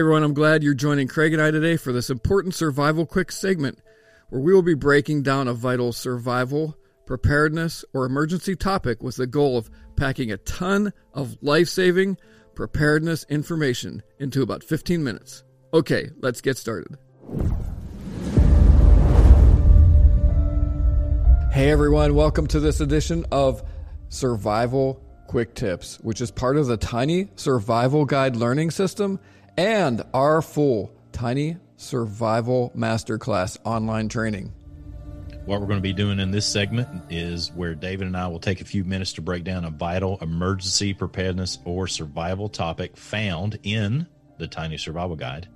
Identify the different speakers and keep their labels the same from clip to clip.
Speaker 1: Everyone, I'm glad you're joining Craig and I today for this important survival quick segment where we will be breaking down a vital survival, preparedness, or emergency topic with the goal of packing a ton of life saving preparedness information into about 15 minutes. Okay, let's get started. Hey everyone, welcome to this edition of Survival Quick Tips, which is part of the Tiny Survival Guide learning system and our full Tiny Survival Masterclass online training.
Speaker 2: What we're going to be doing in this segment is where David and I will take a few minutes to break down a vital emergency preparedness or survival topic found in the Tiny Survival Guide.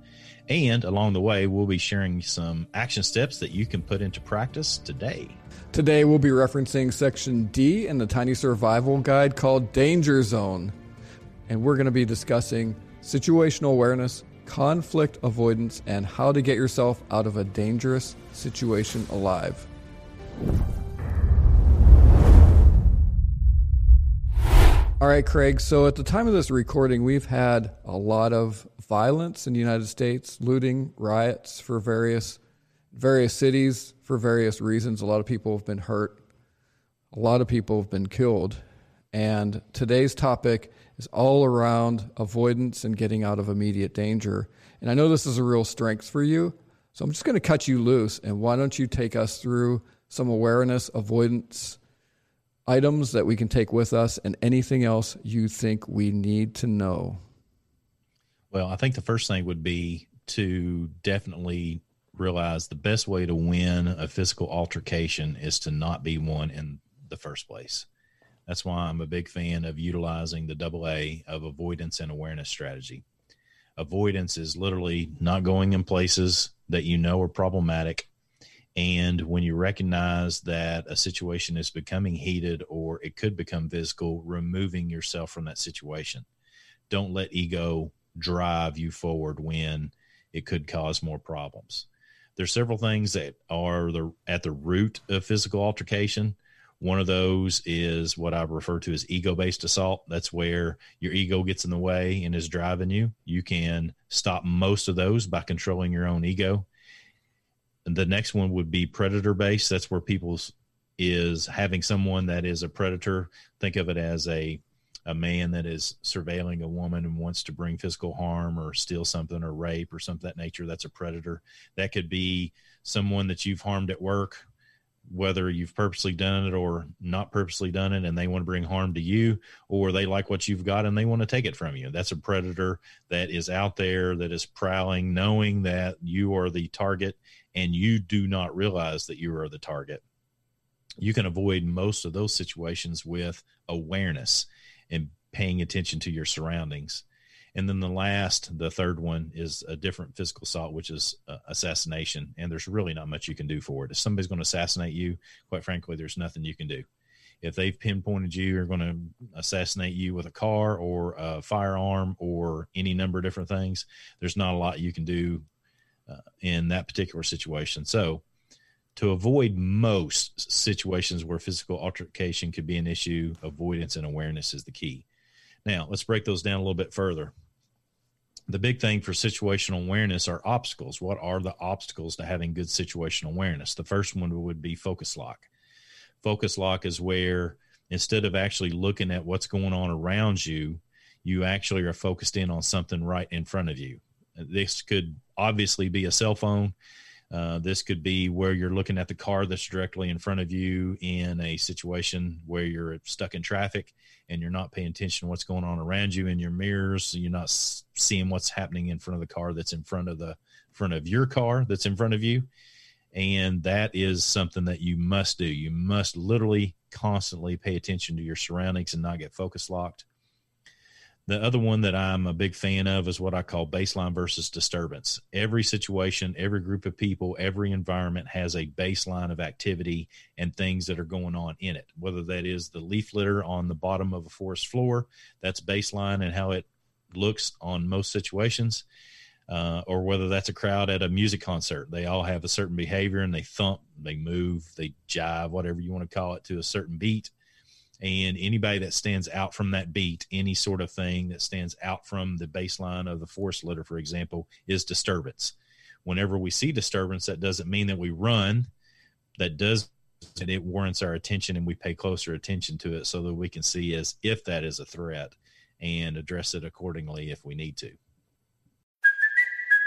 Speaker 2: And along the way, we'll be sharing some action steps that you can put into practice today.
Speaker 1: Today, we'll be referencing section D in the Tiny Survival Guide called Danger Zone. And we're going to be discussing situational awareness, conflict avoidance, and how to get yourself out of a dangerous situation alive. All right, Craig. So at the time of this recording, we've had a lot of violence in the United States, looting, riots for various various cities for various reasons. A lot of people have been hurt. A lot of people have been killed. And today's topic is all around avoidance and getting out of immediate danger. And I know this is a real strength for you. So I'm just going to cut you loose. And why don't you take us through some awareness, avoidance items that we can take with us, and anything else you think we need to know?
Speaker 2: Well, I think the first thing would be to definitely realize the best way to win a physical altercation is to not be one in the first place. That's why I'm a big fan of utilizing the double A of avoidance and awareness strategy. Avoidance is literally not going in places that you know are problematic. And when you recognize that a situation is becoming heated or it could become physical, removing yourself from that situation. Don't let ego drive you forward when it could cause more problems. There's several things that are the at the root of physical altercation one of those is what I refer to as ego based assault. That's where your ego gets in the way and is driving you. You can stop most of those by controlling your own ego. And the next one would be predator based. That's where people's is having someone that is a predator. Think of it as a a man that is surveilling a woman and wants to bring physical harm or steal something or rape or something that nature. That's a predator. That could be someone that you've harmed at work whether you've purposely done it or not purposely done it and they want to bring harm to you or they like what you've got and they want to take it from you. That's a predator that is out there that is prowling knowing that you are the target and you do not realize that you are the target. You can avoid most of those situations with awareness and paying attention to your surroundings and then the last, the third one is a different physical assault, which is uh, assassination. And there's really not much you can do for it. If somebody's going to assassinate you, quite frankly, there's nothing you can do. If they've pinpointed you or going to assassinate you with a car or a firearm or any number of different things, there's not a lot you can do uh, in that particular situation. So, to avoid most situations where physical altercation could be an issue, avoidance and awareness is the key. Now, let's break those down a little bit further the big thing for situational awareness are obstacles. What are the obstacles to having good situational awareness? The first one would be focus lock. Focus lock is where instead of actually looking at what's going on around you, you actually are focused in on something right in front of you. This could obviously be a cell phone. Uh, this could be where you're looking at the car that's directly in front of you in a situation where you're stuck in traffic and you're not paying attention to what's going on around you in your mirrors. So you're not seeing what's happening in front of the car that's in front of the front of your car that's in front of you. And that is something that you must do. You must literally constantly pay attention to your surroundings and not get focus locked. The other one that I'm a big fan of is what I call baseline versus disturbance. Every situation, every group of people, every environment has a baseline of activity and things that are going on in it. Whether that is the leaf litter on the bottom of a forest floor, that's baseline and how it looks on most situations, uh, or whether that's a crowd at a music concert. They all have a certain behavior and they thump, they move, they jive, whatever you want to call it, to a certain beat And anybody that stands out from that beat, any sort of thing that stands out from the baseline of the forest litter, for example, is disturbance. Whenever we see disturbance, that doesn't mean that we run. That does that it warrants our attention and we pay closer attention to it so that we can see as if that is a threat and address it accordingly if we need to.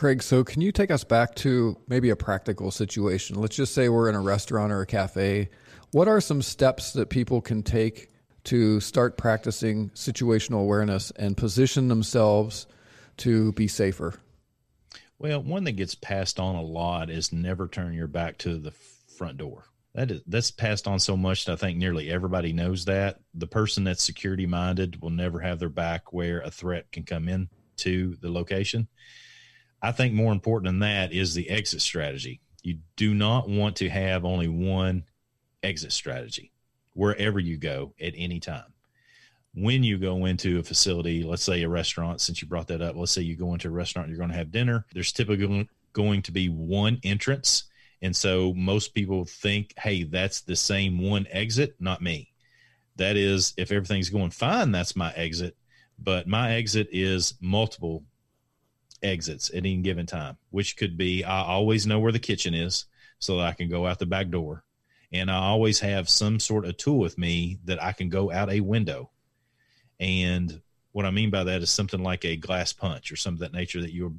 Speaker 1: Craig, so can you take us back to maybe a practical situation? Let's just say we're in a restaurant or a cafe. What are some steps that people can take to start practicing situational awareness and position themselves to be safer?
Speaker 2: Well, one that gets passed on a lot is never turn your back to the front door. That is that's passed on so much that I think nearly everybody knows that. The person that's security minded will never have their back where a threat can come in to the location. I think more important than that is the exit strategy. You do not want to have only one exit strategy wherever you go at any time. When you go into a facility, let's say a restaurant, since you brought that up, let's say you go into a restaurant, you're going to have dinner. There's typically going to be one entrance. And so most people think, hey, that's the same one exit, not me. That is, if everything's going fine, that's my exit. But my exit is multiple exits at any given time, which could be I always know where the kitchen is so that I can go out the back door. And I always have some sort of tool with me that I can go out a window. And what I mean by that is something like a glass punch or some of that nature that you're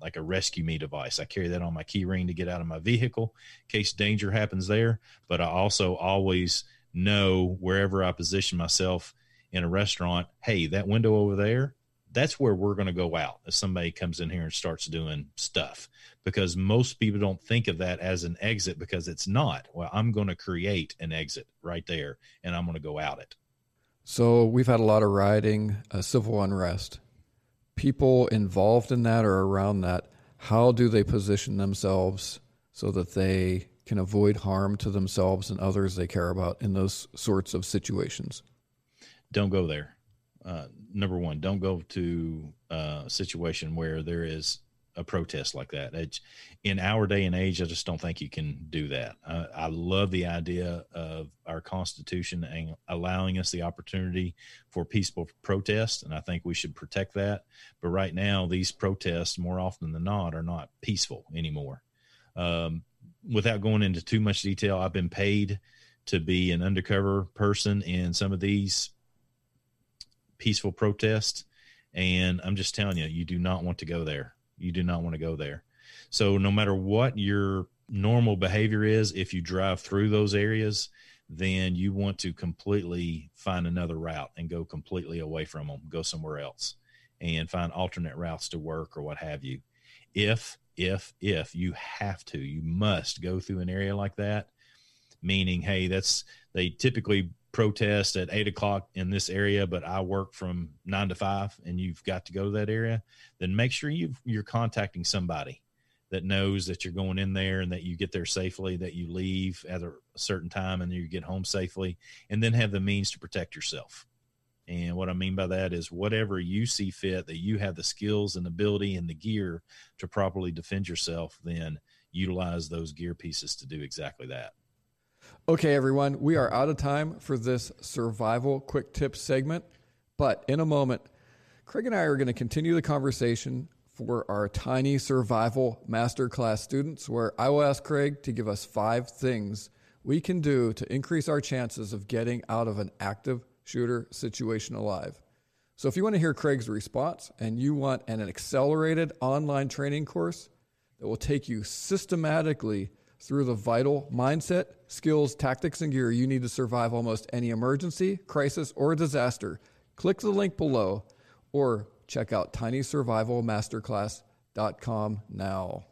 Speaker 2: like a rescue me device. I carry that on my key ring to get out of my vehicle in case danger happens there. But I also always know wherever I position myself in a restaurant, hey, that window over there, that's where we're going to go out if somebody comes in here and starts doing stuff because most people don't think of that as an exit because it's not. Well i'm going to create an exit right there and i'm going to go out it.
Speaker 1: So we've had a lot of rioting uh, civil unrest. People involved in that or around that how do they position themselves so that they can avoid harm to themselves and others they care about in those sorts of situations?
Speaker 2: Don't go there uh, number one, don't go to uh, a situation where there is a protest like that. It's, in our day and age, I just don't think you can do that. Uh, I love the idea of our Constitution and allowing us the opportunity for peaceful protest, and I think we should protect that. But right now, these protests, more often than not, are not peaceful anymore. Um, without going into too much detail, I've been paid to be an undercover person in some of these peaceful protest. And I'm just telling you, you do not want to go there. You do not want to go there. So, no matter what your normal behavior is, if you drive through those areas, then you want to completely find another route and go completely away from them, go somewhere else and find alternate routes to work or what have you. If, if, if you have to, you must go through an area like that, meaning, hey, that's, they typically protest at eight o'clock in this area, but I work from nine to five and you've got to go to that area, then make sure you you're contacting somebody that knows that you're going in there and that you get there safely, that you leave at a certain time and you get home safely, and then have the means to protect yourself. And what I mean by that is whatever you see fit that you have the skills and ability and the gear to properly defend yourself, then utilize those gear pieces to do exactly that.
Speaker 1: Okay, everyone, we are out of time for this survival quick tip segment. But in a moment, Craig and I are going to continue the conversation for our tiny survival masterclass students, where I will ask Craig to give us five things we can do to increase our chances of getting out of an active shooter situation alive. So, if you want to hear Craig's response and you want an accelerated online training course that will take you systematically through the vital mindset, skills, tactics, and gear you need to survive almost any emergency, crisis, or disaster. Click the link below or check out tinysurvivalmasterclass.com now.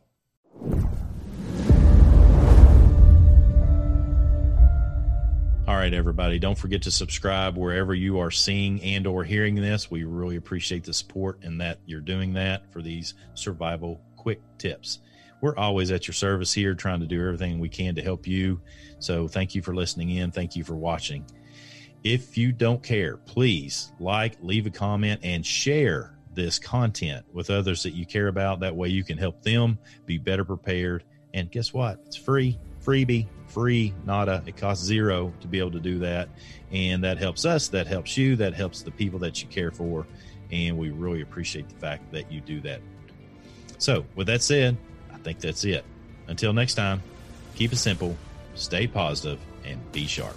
Speaker 2: All right, everybody. Don't forget to subscribe wherever you are seeing and or hearing this. We really appreciate the support and that you're doing that for these survival quick tips. We're always at your service here, trying to do everything we can to help you. So thank you for listening in. Thank you for watching. If you don't care, please like, leave a comment, and share this content with others that you care about. That way you can help them be better prepared. And guess what? It's free, freebie, free, nada. It costs zero to be able to do that. And that helps us, that helps you, that helps the people that you care for. And we really appreciate the fact that you do that. So, with that said, think that's it. Until next time, keep it simple, stay positive, and be sharp.